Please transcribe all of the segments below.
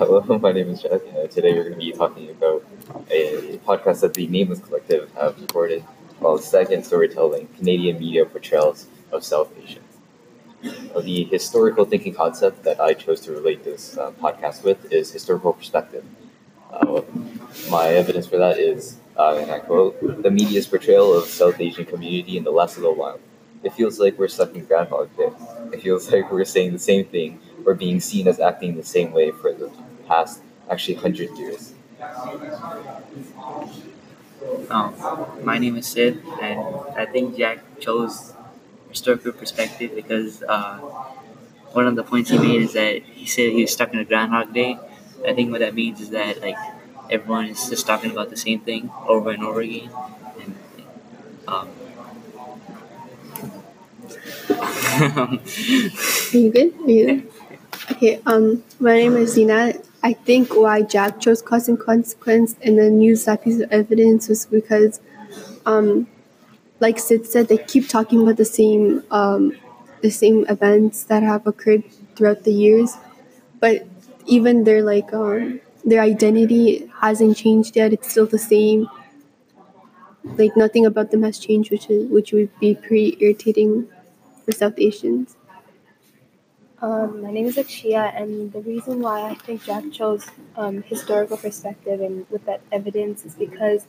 Hello, my name is Jack. Uh, today we're going to be talking about a podcast that the Nameless Collective have recorded called Stagnant Storytelling Canadian Media Portrayals of South Asians. Uh, the historical thinking concept that I chose to relate this uh, podcast with is historical perspective. My evidence for that is, uh, and I quote, the media's portrayal of South Asian community in the last little while. It feels like we're stuck in Groundhog Day. It feels like we're saying the same thing or being seen as acting the same way for the past actually 100 years. Um, my name is Sid, and I think Jack chose historical perspective because uh, one of the points he made is that he said he was stuck in a Groundhog Day. I think what that means is that like everyone is just talking about the same thing over and over again, and um, Are you good? Are you good? Okay, um, my name is Zina. I think why Jack chose cause and consequence and then used that piece of evidence was because, um, like Sid said, they keep talking about the same, um, the same events that have occurred throughout the years, but even their like um, their identity hasn't changed yet. It's still the same. Like nothing about them has changed, which is which would be pretty irritating for South Asians. Um, my name is Akshiya, and the reason why I think Jack chose um, historical perspective and with that evidence is because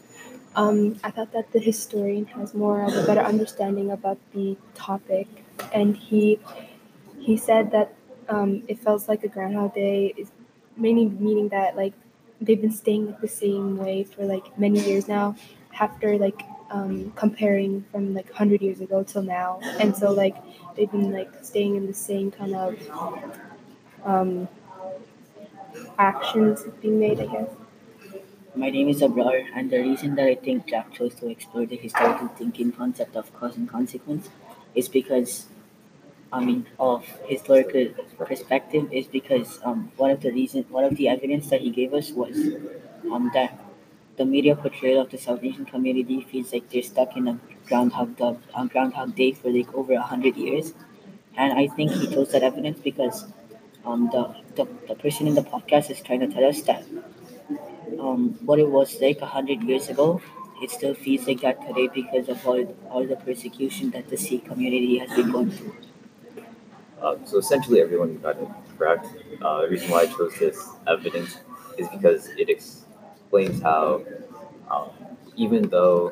um, I thought that the historian has more of a better understanding about the topic, and he he said that um, it feels like a Groundhog Day is mainly meaning that like they've been staying the same way for like many years now after like um, comparing from like 100 years ago till now. And so like they've been like staying in the same kind of um, actions being made i guess. My name is Abrar, and the reason that I think Jack chose to explore the historical thinking concept of cause and consequence is because, I mean, of historical perspective is because um, one of the reason, one of the evidence that he gave us was um, that the media portrayal of the South Asian community feels like they're stuck in a groundhog dog, um, groundhog day for like over a hundred years, and I think he chose that evidence because um, the, the the person in the podcast is trying to tell us that um, what it was like a hundred years ago, it still feels like that today because of all all the persecution that the Sikh community has been going through. Um, so essentially, everyone got it correct. Uh, the reason why I chose this evidence is because it explains how, um, even though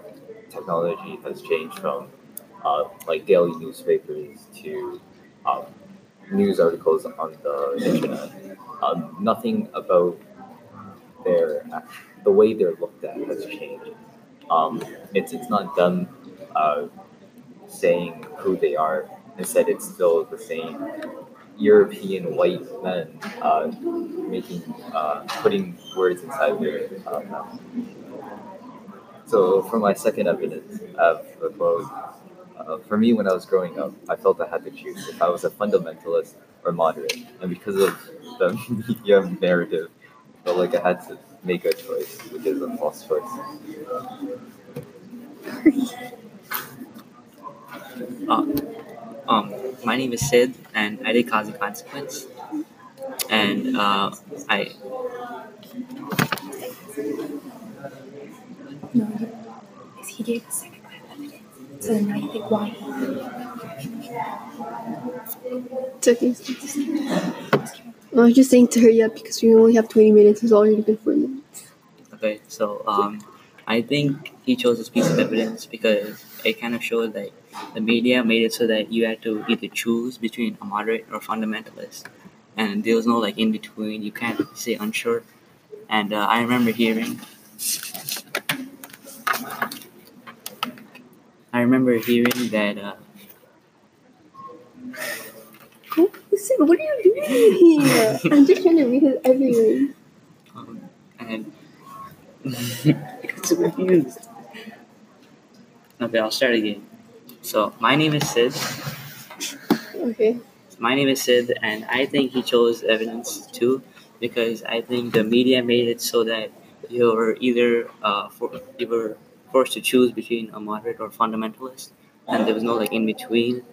technology has changed from uh, like daily newspapers to um, news articles on the internet, um, nothing about their the way they're looked at has changed. Um, it's it's not them uh, saying who they are. Instead, it's still the same European white men uh, making uh, putting words inside their uh, mouth. So for my second evidence, of have a quote. Uh, for me, when I was growing up, I felt I had to choose if I was a fundamentalist or moderate, and because of the media narrative, I felt like I had to make a choice, which is a false choice. uh, um, my name is Sid, and I did cause and consequence, and uh, I no he gave a second kind of evidence so then i think why It's okay. I was just saying to hurry up because we only have 20 minutes. It's already been four minutes. Okay, so um, I think he chose this piece of evidence because it kind of showed that the media made it so that you had to either choose between a moderate or fundamentalist, and there was no like in between. You can't say unsure. And uh, I remember hearing, I remember hearing that uh, what are you doing here? I'm just trying to read his evidence. um, and I got so confused. Okay, I'll start again. So my name is Sid. Okay. My name is Sid, and I think he chose evidence too because I think the media made it so that you were either uh, for, you were forced to choose between a moderate or fundamentalist, and there was no like in between.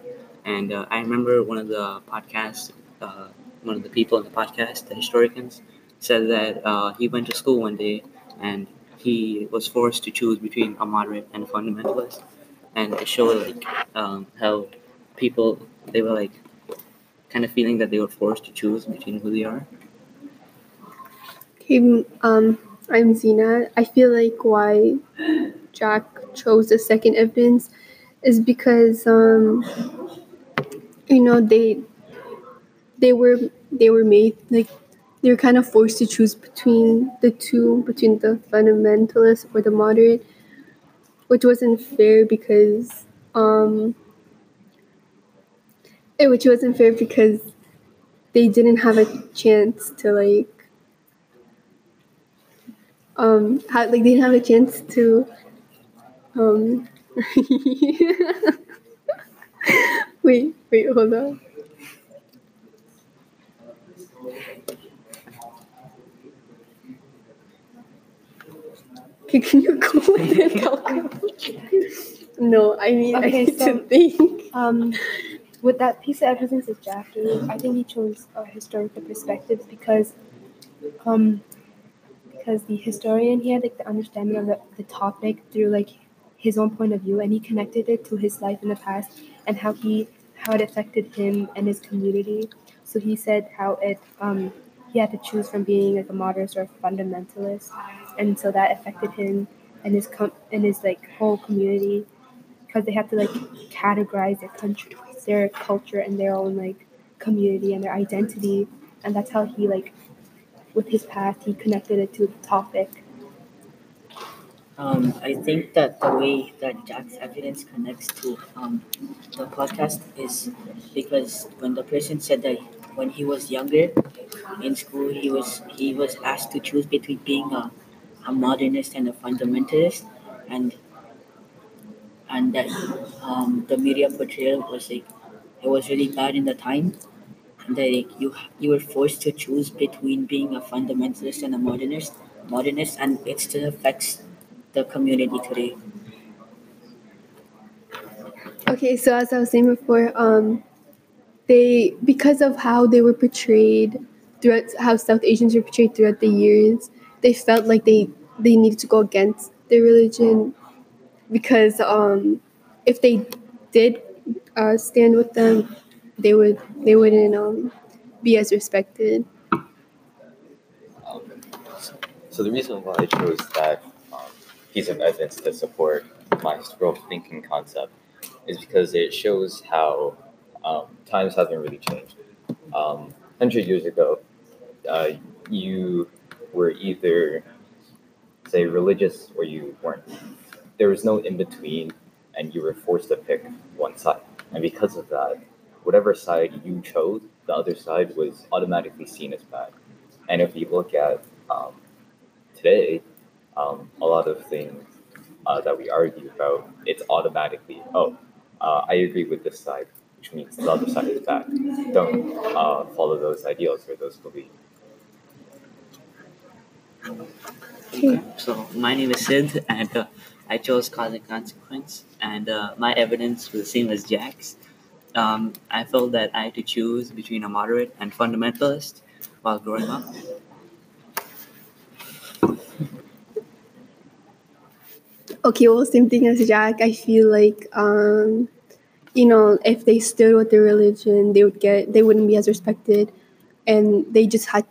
And uh, I remember one of the podcasts, uh, one of the people in the podcast, the historians, said that uh, he went to school one day and he was forced to choose between a moderate and a fundamentalist, and it showed like um, how people they were like kind of feeling that they were forced to choose between who they are. Okay, um, I'm Zena. I feel like why Jack chose the second evidence is because um, you know they they were they were made like they were kind of forced to choose between the two between the fundamentalist or the moderate which wasn't fair because um eh, which wasn't fair because they didn't have a chance to like um ha- like they didn't have a chance to um wait wait hold on can you go with it? no, I mean, I need so- to think. Um, with that piece of evidence that Jack gave, I think he chose a historical perspective because, um, because the historian he had like the understanding of the, the topic through like his own point of view, and he connected it to his life in the past and how he how it affected him and his community. So he said how it um, he had to choose from being like a moderate or a fundamentalist, and so that affected him and his com- and his like whole community because they have to like categorize their country, their culture, and their own like community and their identity, and that's how he like, with his past, he connected it to the topic. Um, I think that the way that Jack's evidence connects to um, the podcast is because when the person said that when he was younger in school, he was he was asked to choose between being a, a modernist and a fundamentalist, and and that um, the media portrayal was like it was really bad in the time, and that like, you you were forced to choose between being a fundamentalist and a modernist, modernist, and it still affects the community today. Okay, so as I was saying before, um, they because of how they were portrayed throughout how South Asians were portrayed throughout the years, they felt like they they needed to go against their religion because um, if they did uh, stand with them, they would they wouldn't um, be as respected. So, the reason why I chose that um, piece of evidence to support my historical thinking concept is because it shows how um, times haven't really changed. Um, 100 years ago, uh, you were either, say, religious or you weren't. There was no in between, and you were forced to pick one side. And because of that, whatever side you chose, the other side was automatically seen as bad. And if you look at um, today, um, a lot of things uh, that we argue about, it's automatically, oh, uh, I agree with this side, which means the other side is bad. Don't uh, follow those ideals or those beliefs. Okay. So my name is Sid, and uh, I chose cause and consequence, and uh, my evidence was the same as Jack's. Um, I felt that I had to choose between a moderate and fundamentalist while growing up. Okay, well, same thing as Jack. I feel like, um, you know, if they stood with their religion, they would get, they wouldn't be as respected, and they just had,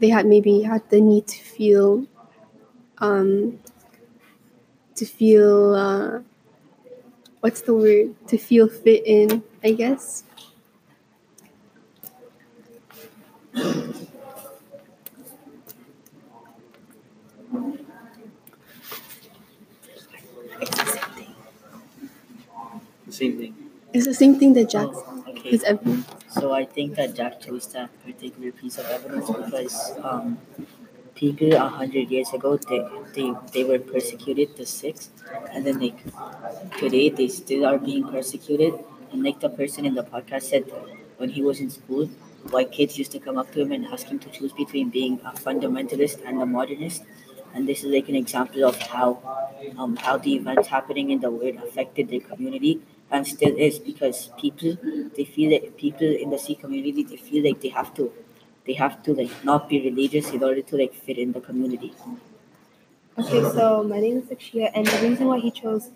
they had maybe had the need to feel, um, to feel, uh, what's the word? To feel fit in, I guess. Same thing. It's the same thing that Jack, Oh, okay. his evidence. So I think that Jack chose that particular piece of evidence because um, people a hundred years ago they, they they were persecuted the Sikhs, and then like today they still are being persecuted. And like the person in the podcast said, when he was in school, white kids used to come up to him and ask him to choose between being a fundamentalist and a modernist. And this is like an example of how um, how the events happening in the world affected their community and still is because people they feel that people in the Sikh community they feel like they have to they have to like not be religious in order to like fit in the community. Okay, so my name is Akshiya, and the reason why he chose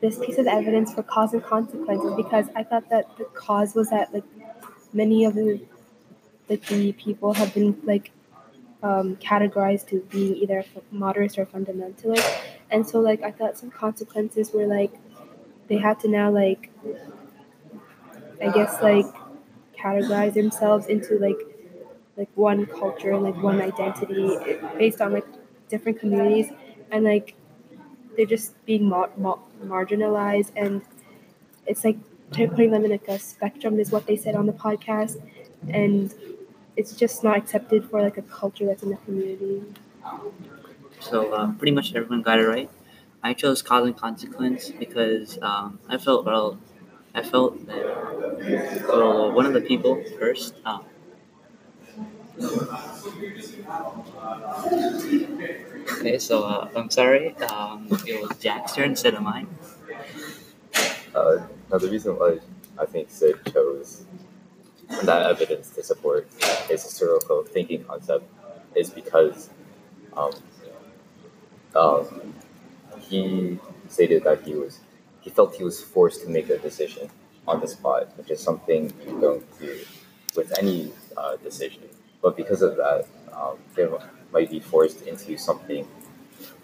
this piece of evidence for cause and consequence is because I thought that the cause was that like many of the like the people have been like um, categorized to being either moderate or fundamentalist, and so like I thought some consequences were like they had to now like I guess like categorize themselves into like like one culture and like one identity based on like different communities. And like they're just being mar- mar- marginalized. And it's like putting them in like a spectrum is what they said on the podcast. And it's just not accepted for like a culture that's in the community. So uh, pretty much everyone got it right i chose cause and consequence because um, i felt well i felt that well, one of the people first um, Okay, so uh, I'm sorry. Um, it was Jack's turn instead of mine. Uh, now, the reason why I think Sid chose that evidence to support his historical thinking concept is because um, um, he stated that he was he felt he was forced to make a decision on the spot, which is something you don't do with any uh, decision. But because of that, um, they might be forced into something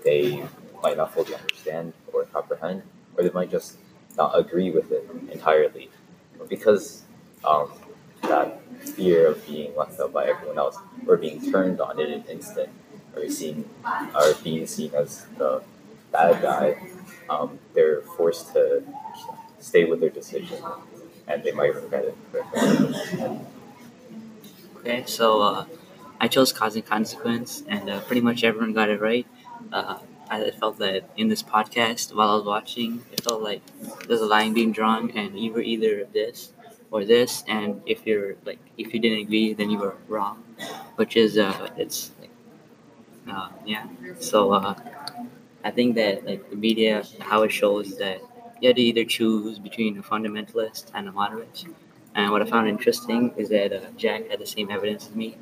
they might not fully understand or comprehend, or they might just not agree with it entirely. But because um, that fear of being left out by everyone else, or being turned on in an instant, or seen, or being seen as the bad guy, um, they're forced to stay with their decision, and they might regret it. Okay, so uh, I chose cause and consequence, and uh, pretty much everyone got it right. Uh, I felt that in this podcast, while I was watching, it felt like there's a line being drawn, and you were either this or this, and if you're like if you didn't agree, then you were wrong, which is uh, it's uh, yeah. So uh, I think that like the media, how it shows that you had to either choose between a fundamentalist and a moderate. And what I found interesting is that uh, Jack had the same evidence as me.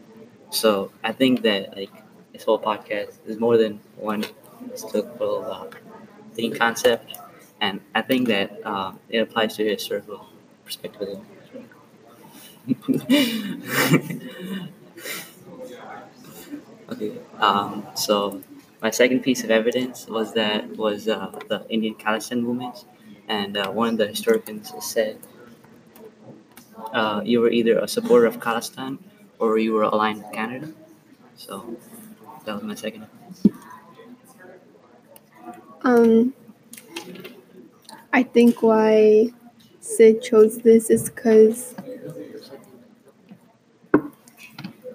So I think that like this whole podcast is more than one historical uh, thing concept, and I think that uh, it applies to historical perspective okay, um, so my second piece of evidence was that was uh, the Indian Khalistan movement, and uh, one of the historians said uh, you were either a supporter of Khalistan or you were aligned with Canada. So that was my second. Um, I think why Sid chose this is because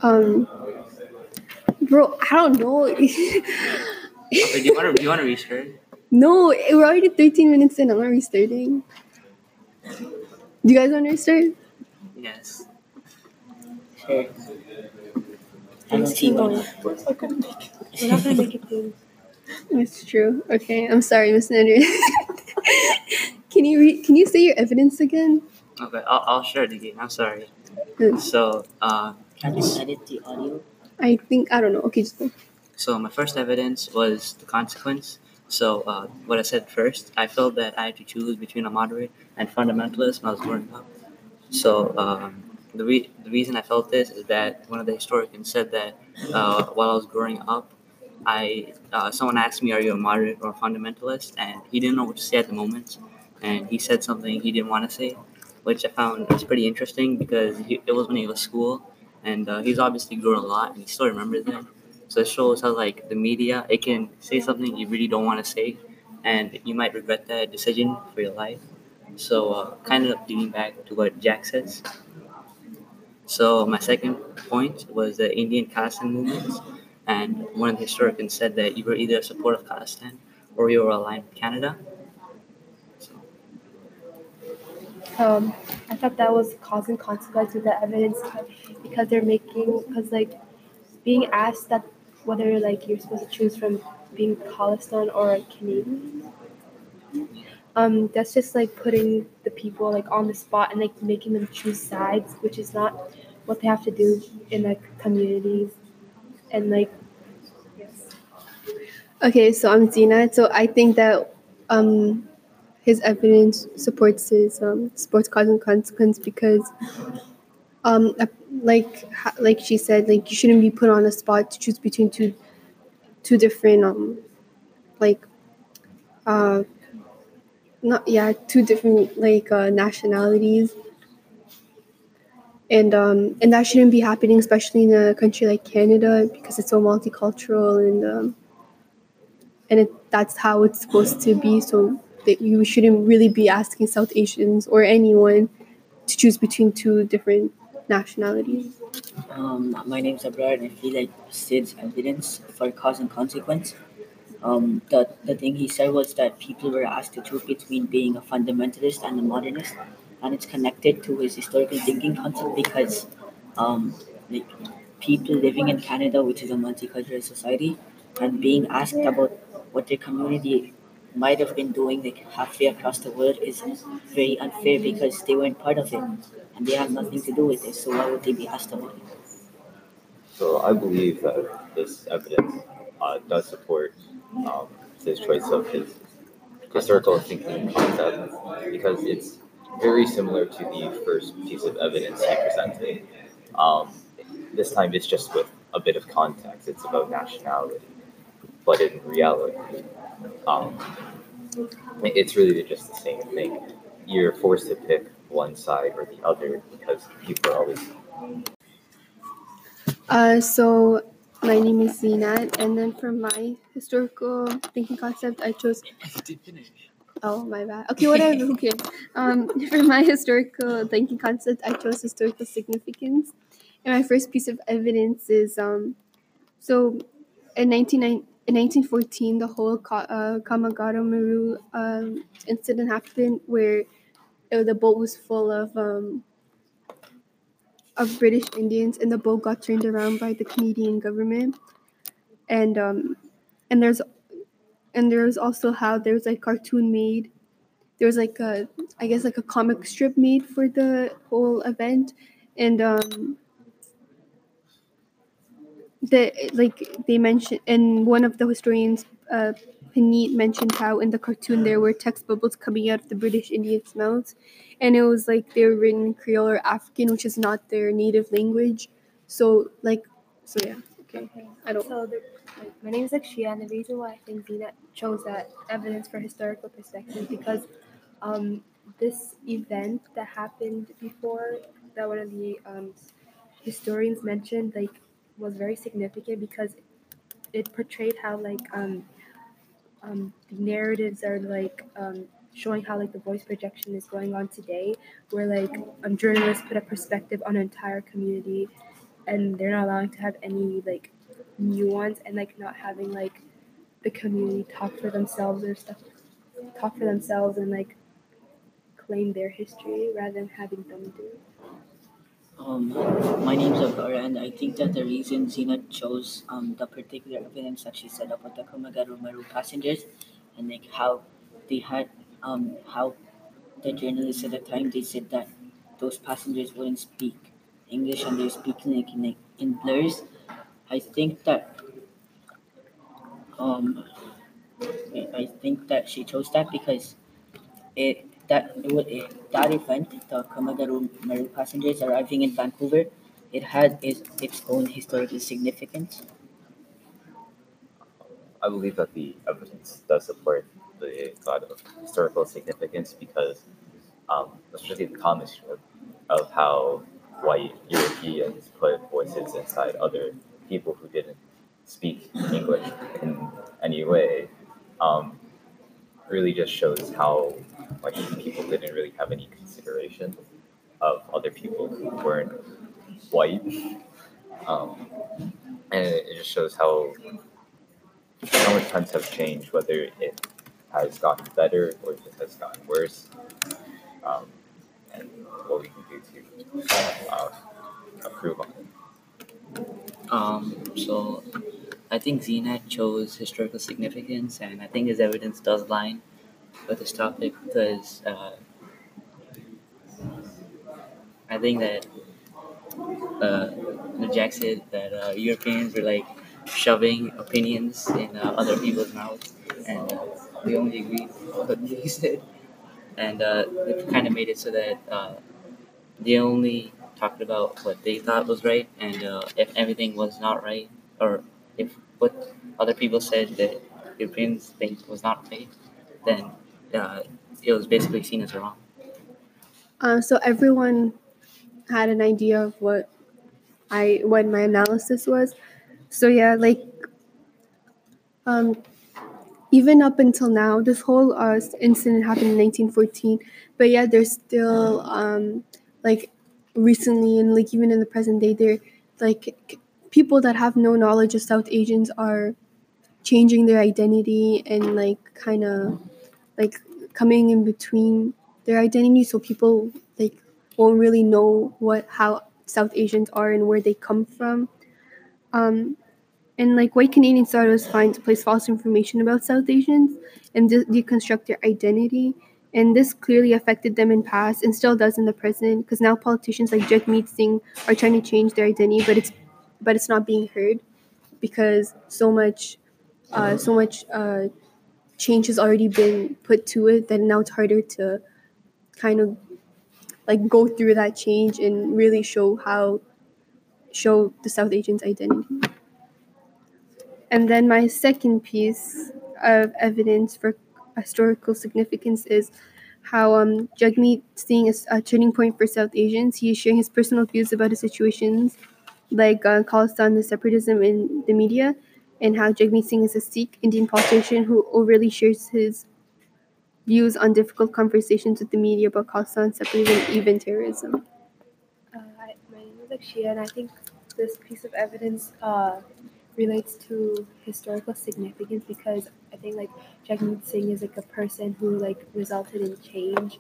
um, bro, I don't know. okay, do you want to do you want to restart? No, we're already 13 minutes in. I'm not restarting. Do you guys want to restart? Yes. Sure. I don't see one. we're not gonna make it through It's true. Okay, I'm sorry, Miss Andrew. can you re- can you say your evidence again? Okay, I'll, I'll share it again. I'm sorry. Hmm. So, uh, Can you edit the audio? I think I don't know. Okay, just so my first evidence was the consequence. So, uh, what I said first, I felt that I had to choose between a moderate and fundamentalist when I was growing up. So, um, the, re- the reason I felt this is that one of the historians said that uh, while I was growing up, I uh, someone asked me, "Are you a moderate or a fundamentalist?" And he didn't know what to say at the moment, and he said something he didn't want to say, which I found was pretty interesting because he, it was when he was school, and uh, he's obviously grown a lot, and he still remembers it. So it shows how like the media, it can say something you really don't want to say, and you might regret that decision for your life. So uh, kind of leading back to what Jack says. So my second point was the Indian Khalistan movement, and one of the historians said that you were either a supporter of Khalistan or you were aligned with Canada. So, um, I thought that was cause and consequence with the evidence because they're making because like being asked that whether like you're supposed to choose from being Palestinian or Canadian. Um, that's just like putting the people like on the spot and like making them choose sides, which is not what they have to do in like communities and like yes. Okay, so I'm Zina. So I think that um, his evidence supports his um, sports cause and consequence because, um, like like she said, like you shouldn't be put on a spot to choose between two two different um like uh not yeah two different like uh, nationalities. And um and that shouldn't be happening especially in a country like canada because it's so multicultural and um and it, that's how it's supposed to be. So that you shouldn't really be asking south asians or anyone to choose between two different nationalities. Um, my name is Abrar and I feel like Sid's evidence for cause and consequence. Um, the, the thing he said was that people were asked to choose between being a fundamentalist and a modernist, and it's connected to his historical thinking concept because um, like people living in Canada, which is a multicultural society, and being asked about what their community might have been doing like halfway across the world is very unfair because they weren't part of it and they have nothing to do with it. So why would they be asked about it? So I believe that this evidence uh, does support um, his choice of his historical thinking concept because it's very similar to the first piece of evidence he presented. Um, this time it's just with a bit of context, it's about nationality. But in reality, um, it's really just the same thing. You're forced to pick one side or the other because people are always. Uh, so my name is Zenat, and then for my historical thinking concept, I chose. Oh, my bad. Okay, whatever. Cares? Um, for my historical thinking concept, I chose historical significance, and my first piece of evidence is um, so in 19, in 1914, the whole uh, Komagata Maru um, incident happened where uh, the boat was full of um, of British Indians, and the boat got turned around by the Canadian government. And um, and there's and there's also how there's like a cartoon made. There was like a I guess like a comic strip made for the whole event, and um, the like they mentioned and one of the historians uh, Paneet mentioned how in the cartoon there were text bubbles coming out of the British Indians' mouths, and it was like they were written in Creole or African, which is not their native language. So like, so yeah, okay, I don't. So the, like, my name is Akshiya, and the reason why I think Zina chose that evidence for historical perspective because um, this event that happened before that one of the um, historians mentioned like was very significant because it portrayed how like um, um, the narratives are like um, showing how like the voice projection is going on today, where like um, journalists put a perspective on an entire community, and they're not allowing to have any like nuance and like not having like the community talk for themselves or stuff, talk for themselves and like claim their history rather than having them do it. Um, my name's Abrar, and I think that the reason Zina chose um, the particular evidence that she up with the Komagata Maru passengers and like how they had um, how the journalists at the time they said that those passengers wouldn't speak English and they're speaking like in, like, in blurs. I think that um, I think that she chose that because it that it, that event, the Komagata Maru passengers arriving in Vancouver, it had its, its own historical significance. I believe that the evidence does support the thought of historical significance because, um, especially the comments of, of how white Europeans put voices inside other people who didn't speak English in any way, um, really just shows how like people didn't really have any consideration of other people who weren't white. Um, and it, just shows how how much times have changed, whether it has gotten better or if it has gotten worse, um, and what we can do to uh, improve on it. Um, so I think Zina chose historical significance, and I think his evidence does line with this topic because uh, I think that uh, Jack said that uh, Europeans were like shoving opinions in uh, other people's mouths, and uh, we only agreed with what he said, and uh, it kind of made it so that uh, they only talked about what they thought was right, and uh, if everything was not right, or if what other people said that Europeans think was not right, then uh, it was basically seen as wrong. Um, so everyone had an idea of what I what my analysis was. So yeah, like um, even up until now, this whole uh, incident happened in 1914. But yeah, there's still um, like recently and like even in the present day, there like people that have no knowledge of South Asians are changing their identity and like kind of like coming in between their identity, so people like won't really know what how South Asians are and where they come from. Um, and like white it was fine to place false information about South Asians and de- deconstruct their identity. And this clearly affected them in past and still does in the present because now politicians like Jagmeet Singh are trying to change their identity, but it's but it's not being heard because so much uh, so much uh, change has already been put to it then now it's harder to kind of like go through that change and really show how show the South Asians' identity. And then my second piece of evidence for historical significance is how um, Jagmeet Singh is a turning point for South Asians. He is sharing his personal views about the situations like uh, Khalistan, the separatism in the media, and how Jagmeet Singh is a Sikh Indian politician who overly shares his views on difficult conversations with the media about Khalistan, separatism, even terrorism. Uh, my name is Akshiya, and I think this piece of evidence uh, relates to historical significance because I think like Jagmeet Singh is like a person who like resulted in change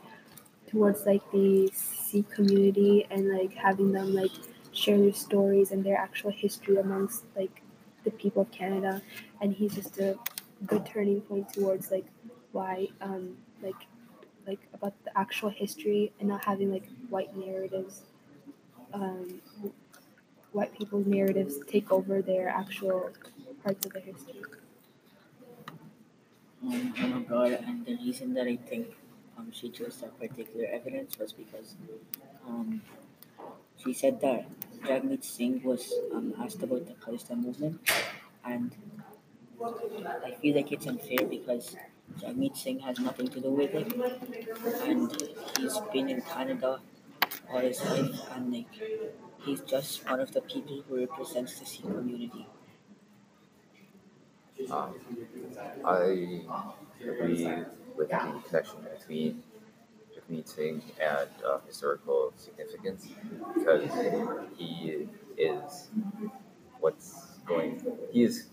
towards like the Sikh community and like having them like share their stories and their actual history amongst like the people of Canada, and he's just a good turning point towards like why um like like about the actual history and not having like white narratives um white people's narratives take over their actual parts of the history. Um, a and the reason that I think um, she chose that particular evidence was because um, she said that Jagmeet Singh was um, asked about the Khalistan movement, and I feel like it's unfair because Jagmeet Singh has nothing to do with it, and he's been in Canada all his life, and like he's just one of the people who represents the Sikh community. Um, I agree with the connection between Jagmeet Singh and uh, historical significance because he is what's going he is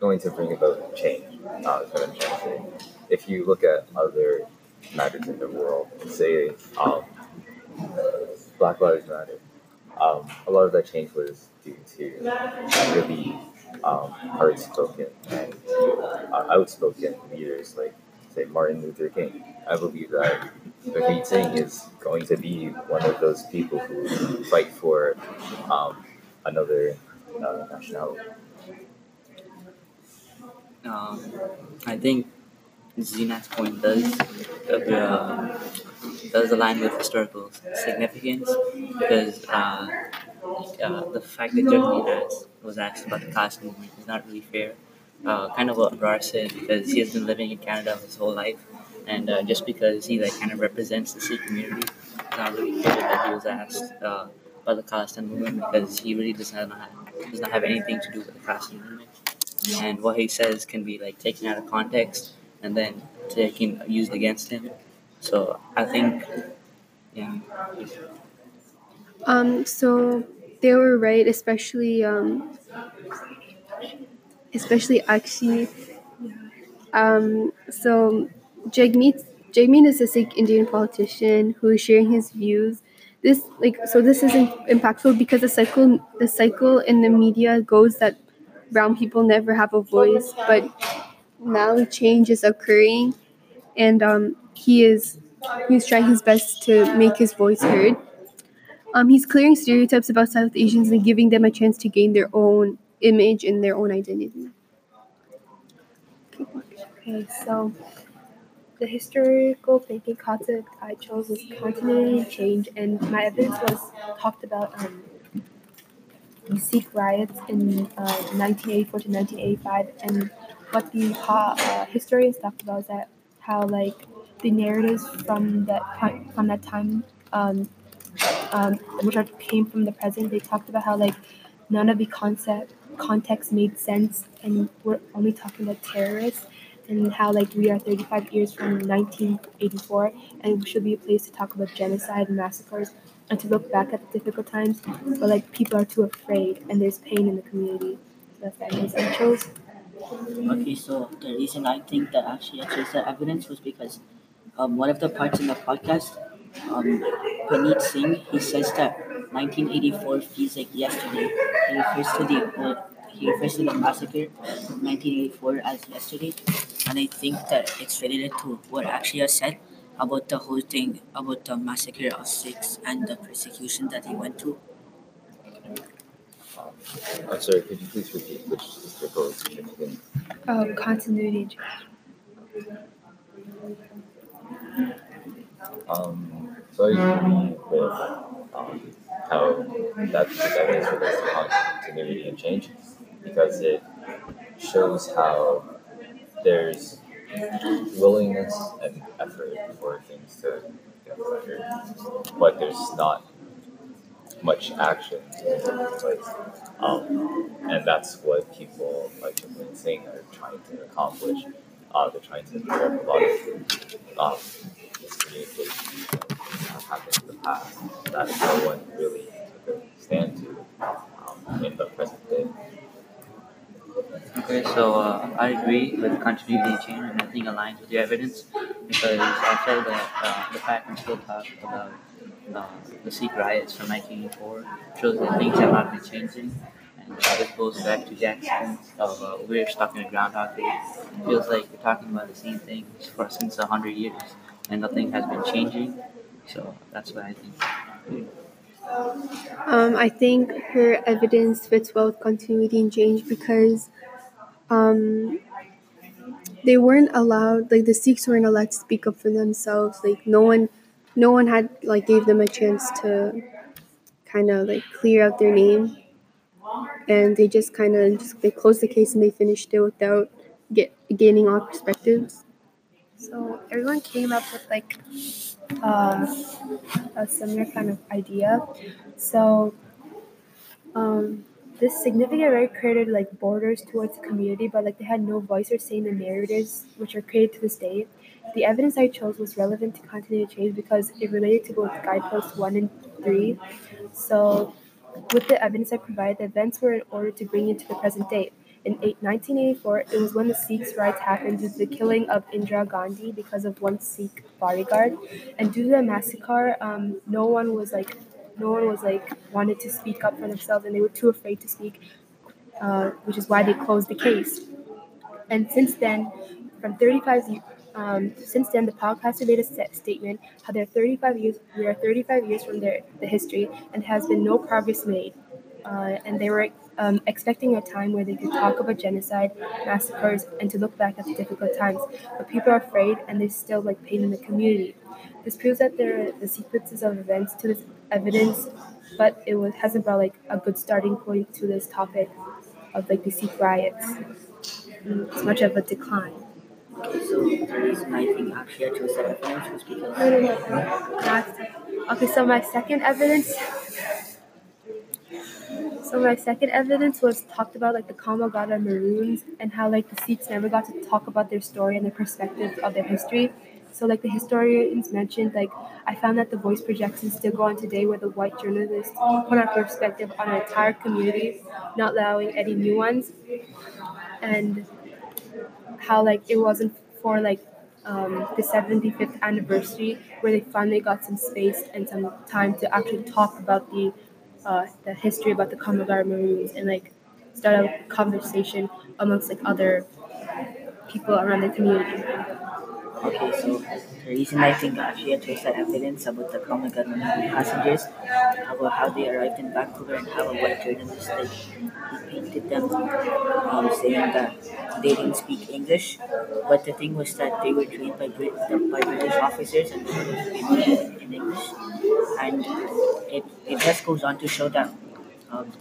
going to bring about change. Uh, is what I'm trying to say. If you look at other matters in the world, say um, Black Lives Matter, um, a lot of that change was due to really um, hard spoken and uh, outspoken leaders like, say, Martin Luther King. I believe that Jagmeet Singh is going to be one of those people who fight for um, another uh, nationality. Um, I think Zina's point does uh, does align with historical significance because uh, uh, the fact that asked, was asked about the caste movement is not really fair. Uh, kind of said because he has been living in Canada his whole life, and uh, just because he like kind of represents the Sikh community, it's not really fair that he was asked uh, about the caste movement because he really does not have, does not have anything to do with the caste movement, and what he says can be like taken out of context and then taken used against him. So I think, yeah. Um, so they were right, especially um, especially Akshi. Um, so Jagmeet Jagmeet is a Sikh Indian politician who is sharing his views. This like so this isn't impactful because the cycle the cycle in the media goes that brown people never have a voice, but now change is occurring, and um, he is he's trying his best to make his voice heard. Um, he's clearing stereotypes about South Asians and giving them a chance to gain their own image and their own identity. Okay, so the historical thinking concept I chose was continuity change, and my evidence was talked about um, the Sikh riots in uh, 1984 to 1985, and what the uh, historians talked about is that how like the narratives from that time, from that time, um, um, which are, came from the present, they talked about how like none of the concept context made sense, and we're only talking about terrorists and how like we are 35 years from 1984 and should be a place to talk about genocide and massacres and to look back at the difficult times but like people are too afraid and there's pain in the community. So that's i chose Okay, so the reason I think that actually chose the evidence was because um, one of the parts in the podcast, um, Paneet Singh, he says that 1984 feels like yesterday. He refers to the uh, he refers to the massacre of 1984 as yesterday, and I think that it's related to what Akshaya said about the whole thing about the massacre of Sikhs and the persecution that he went through. I'm sorry, could you please repeat which historical significance? oh continuity Um, so I agree with um, how that of evidence relates continuity and change because it shows how there's willingness and effort for things to get better, but there's not much action place. Um, and that's what people like Singh are trying to accomplish. Uh, they're trying to clear up a lot of um, miscommunications that happened in the past that no one really took a stand to um, in the present day. Okay, so uh, I agree with continuity change, and I aligns with your evidence because I feel that uh, the fact we still talk about uh, the Sikh riots from 1984 shows that things have not been changing. Uh, this goes back to Jackson's of uh, we're stuck in a groundhog day. Feels like we're talking about the same thing for since a hundred years, and nothing has been changing. So that's why I think. Um, I think her evidence fits well with continuity and change because um, they weren't allowed, like the Sikhs weren't allowed to speak up for themselves. Like no one, no one had like gave them a chance to kind of like clear out their name, and they just kind of just they closed the case and they finished it without get gaining all perspectives. So everyone came up with like um, a similar kind of idea. So um, this significant right created like borders towards the community, but like they had no voice or say in the narratives which are created to this day. The evidence I chose was relevant to continuity change because it related to both guideposts one and three. So with the evidence I provided, the events were in order to bring it to the present day. In eight- 1984, it was when the Sikhs' riots happened due to the killing of Indira Gandhi because of one Sikh bodyguard, and due to the massacre, um, no one was like, no one was like wanted to speak up for themselves, and they were too afraid to speak, uh, which is why they closed the case. And since then, from 35 years. Um, since then, the podcast made a sta- statement how they're 35 years. We are 35 years from their the history, and has been no progress made. Uh, and they were um, expecting a time where they could talk about genocide, massacres, and to look back at the difficult times. But people are afraid, and there's still like pain in the community. This proves that there are the sequences of events to this evidence, but it was, hasn't brought like a good starting point to this topic of like the Sikh riots. Mm, It's much of a decline. So the reason I actually I chose that evidence was because No, no, no. That's- Okay, so my second evidence. So my second evidence was talked about like the Komagata Maroons and how like the Sikhs never got to talk about their story and their perspective of their history. So like the historians mentioned, like I found that the voice projections still go on today where the white journalists put our perspective on an entire community, not allowing any new ones. And how like it wasn't for like um, the 75th anniversary where they finally got some space and some time to actually talk about the uh, the history about the Komagata Maroons and like start a conversation amongst like other people around the community. Okay, so the reason I think Akshay chose that evidence about the Kamagan passengers, about how they arrived in Vancouver and how a white journalist like, he painted them um, saying that they didn't speak English, but the thing was that they were trained by, Brit- by British officers and they were in English, and it, it just goes on to show that um,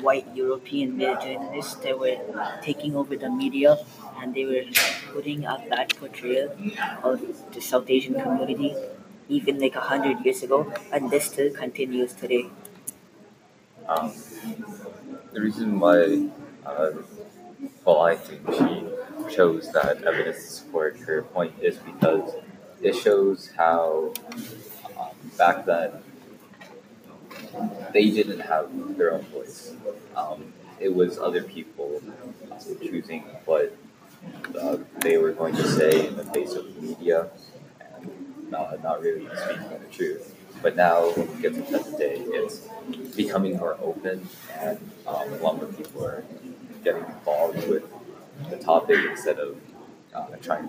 white European journalists they were taking over the media and they were putting a bad portrayal of the South Asian community even like a hundred years ago and this still continues today. Um, the reason why, uh, well, I think she chose that evidence to support her point is because it shows how um, back then they didn't have their own voice. Um, it was other people choosing what uh, they were going to say in the face of the media and not, not really speaking the truth. But now, when we get to day, it's becoming more open, and um, a lot more people are getting involved with the topic instead of uh, trying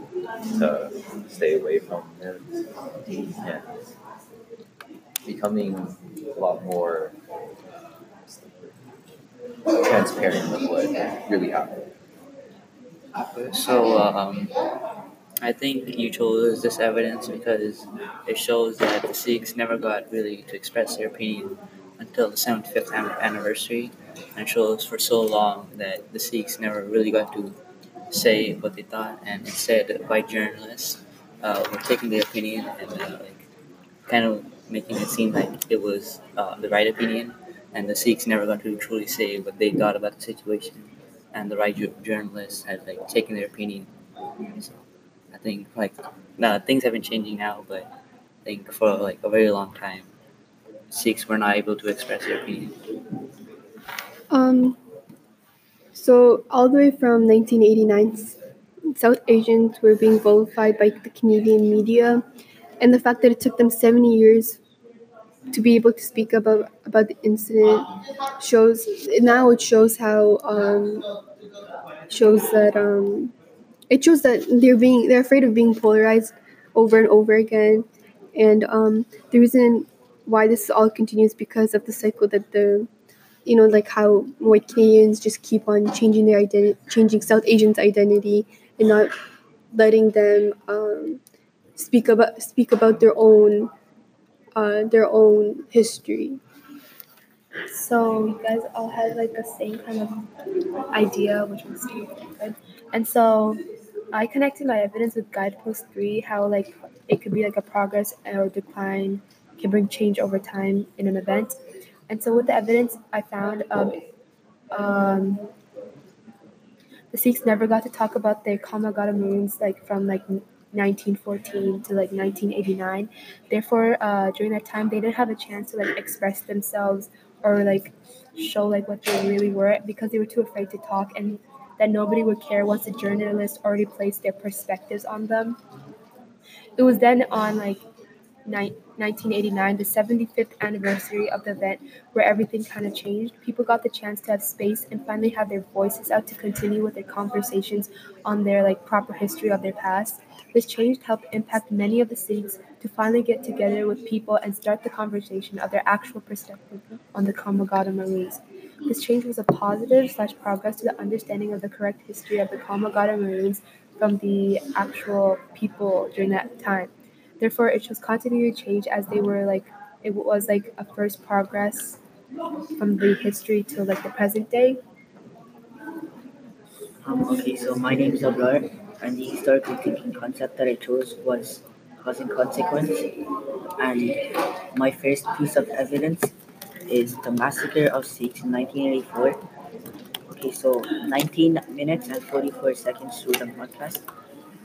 to stay away from it. Yeah. Becoming a lot more transparent with what really happened. So um, I think you chose this evidence because it shows that the Sikhs never got really to express their opinion until the 75th anniversary, and shows for so long that the Sikhs never really got to say what they thought, and instead white journalists uh, were taking their opinion and uh, like kind of making it seem like it was uh, the right opinion, and the Sikhs never got to truly say what they thought about the situation, and the right ju- journalists had like taken their opinion. So I think like now things have been changing now, but I think for like a very long time, Sikhs were not able to express their opinion. Um, so all the way from 1989, South Asians were being vilified by the Canadian media, and the fact that it took them 70 years to be able to speak about about the incident shows now it shows how um, shows that um, it shows that they're being they're afraid of being polarized over and over again, and um, the reason why this all continues because of the cycle that the you know, like how white Canadians just keep on changing their identity, changing South Asians' identity, and not letting them um, speak about speak about their own uh, their own history. So you guys all had like the same kind of idea, which was good. And so I connected my evidence with guidepost three, how like it could be like a progress or decline can bring change over time in an event. And so with the evidence I found, um, um, the Sikhs never got to talk about their Komagata moons like from like 1914 to like 1989. Therefore, uh, during that time, they didn't have a chance to like express themselves or like show like what they really were because they were too afraid to talk and that nobody would care once the journalists already placed their perspectives on them. It was then on like ni- 1989, the 75th anniversary of the event, where everything kind of changed. People got the chance to have space and finally have their voices out to continue with their conversations on their like proper history of their past. This change helped impact many of the cities to finally get together with people and start the conversation of their actual perspective on the Komagata Marines. This change was a positive slash progress to the understanding of the correct history of the Komagata Marines from the actual people during that time. Therefore, it shows continued change as they were like it was like a first progress from the history to like the present day. Um, okay, so my name is Abrar, and the historical thinking concept that I chose was cause and consequence. And my first piece of evidence is the massacre of Sikhs in 1984. Okay, so 19 minutes and 44 seconds through the podcast.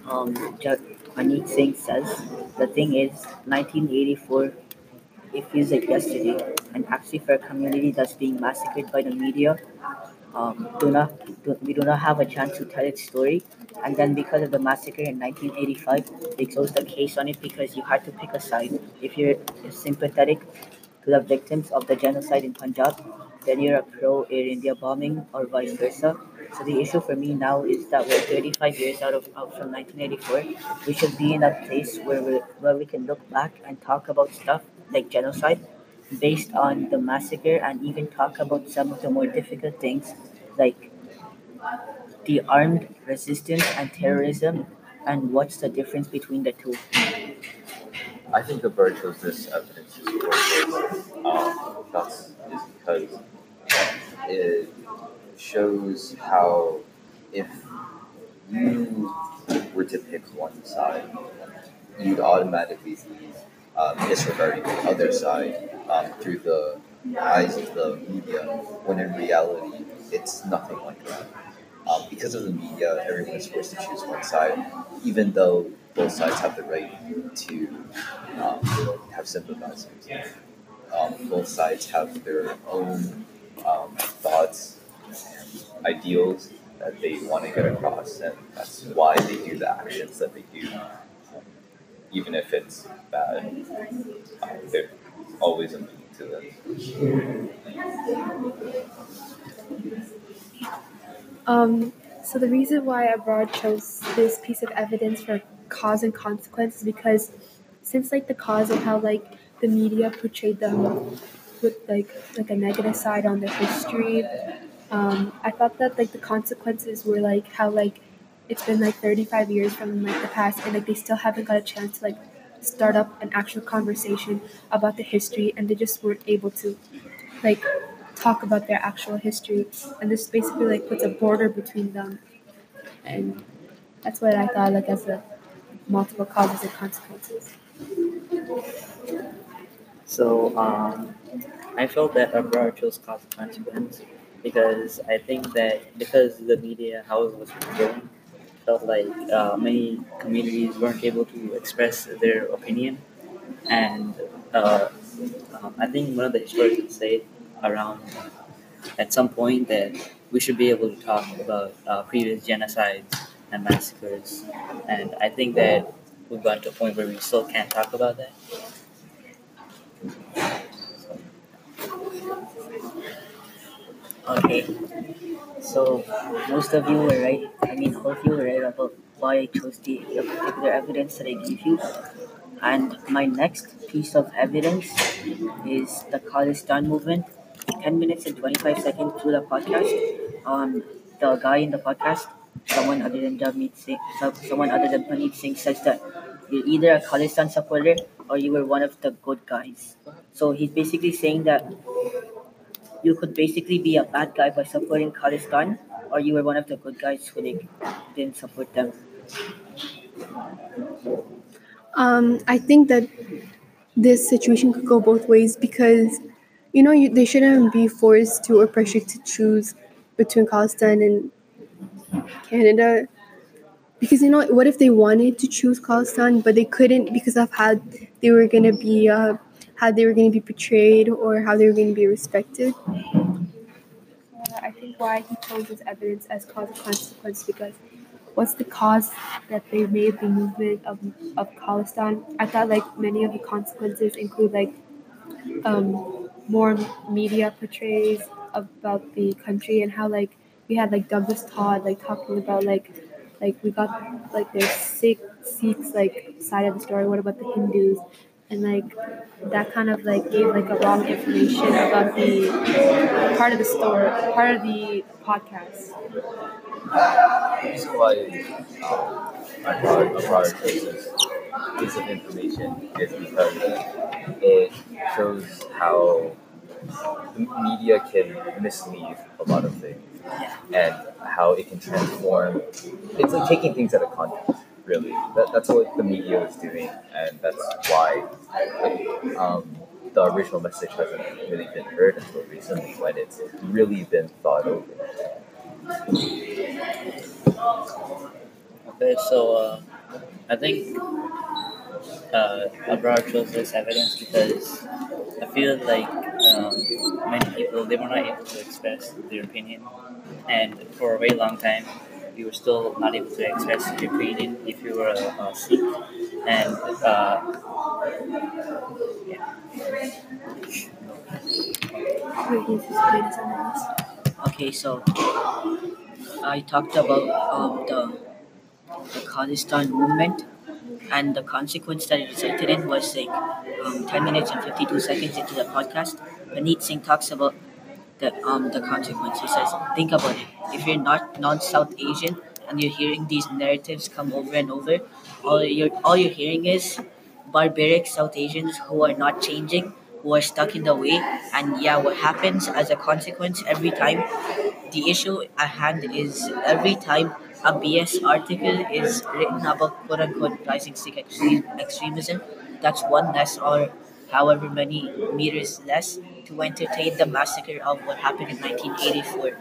Um, Judge Manit Singh says the thing is 1984. It feels like yesterday, and actually for a community that's being massacred by the media, um, do not do, we do not have a chance to tell its story. And then because of the massacre in 1985, they closed the case on it because you had to pick a side. If you're sympathetic to the victims of the genocide in Punjab, then you're a pro Air India bombing or vice versa. So the issue for me now is that we're 35 years out of out from 1984. We should be in a place where we where we can look back and talk about stuff like genocide based on the massacre and even talk about some of the more difficult things like the armed resistance and terrorism and what's the difference between the two. I think the bird shows this evidence is worthless. Um, that's is because it shows how if you were to pick one side, you'd automatically be uh, disregarding the other side um, through the eyes of the media, when in reality, it's nothing like that. Um, because of the media, everyone is forced to choose one side, even though both sides have the right to um, have sympathizers. Um, both sides have their own um, thoughts ideals that they want to get across, and that's why they do the actions that they do. Even if it's bad, um, there's always a meaning to this. Um, so the reason why Abrar chose this piece of evidence for cause and consequence is because since like the cause of how like the media portrayed them with like like a negative side on their history, um, I thought that like the consequences were like how like it's been like 35 years from like the past and like they still haven't got a chance to like start up an actual conversation about the history and they just weren't able to like talk about their actual history. And this basically like puts a border between them. And that's what i thought like as a multiple causes and consequences. So um, I felt that Abrar chose cause and consequence because I think that because the media how it was portraying felt like uh, many communities weren't able to express their opinion, and uh, um, I think one of the historians said around at some point that we should be able to talk about uh, previous genocides and massacres, and I think that we've gotten to a point where we still can't talk about that. Okay. So most of you were right. I mean, all of you were right about why I chose the, the particular evidence that I gave you. And my next piece of evidence is the Khalistan movement. 10 minutes and 25 seconds through the podcast, um, the guy in the podcast, someone other than Jagmeet Singh, someone other than Paneet Singh says that you're either a Khalistan supporter or you were one of the good guys. So he's basically saying that you could basically be a bad guy by supporting Khalistan, or you were one of the good guys who didn't support them. Um, I think that this situation could go both ways because, you know, you, they shouldn't be forced to or pressured to choose between Khalistan and Canada. Because, you know, what if they wanted to choose Khalistan, but they couldn't because of how they were going to be, uh, how they were going to be portrayed or how they were going to be respected? I think why he chose this evidence as cause and consequence because what's the cause that they made the movement of, of Khalistan? I thought like many of the consequences include like um, more media portrays about the country and how like we had like Douglas Todd like talking about like like we got like the Sikh Sikhs like side of the story. What about the Hindus? And like that kind of like gave like a wrong information about the part of the story, part of the podcast. The reason why um, I brought a broader this piece of information is because it shows how the media can mislead a lot of things and how it can transform. It's like taking things out of context, really. That, that's what the media is doing, and that's why um, the original message hasn't really been heard until recently when it's really been thought over. Okay, so uh, I think uh, Abrar chose this evidence because I feel like um, many people they were not able to express their opinion, and for a very long time you were still not able to express your opinion if you were a, a Sikh, and uh, yeah. Okay, so I talked about um, the the Khalistan movement, and the consequence that it resulted in was like um, 10 minutes and 52 seconds into the podcast. Maneet Singh talks about the um the consequence. He says, think about it. If you're not non-South Asian and you're hearing these narratives come over and over, all you're all you're hearing is barbaric South Asians who are not changing, who are stuck in the way, and yeah, what happens as a consequence every time the issue at hand is every time a BS article is written about quote unquote rising Sikh extremism, that's one less or however many meters less to entertain the massacre of what happened in 1984.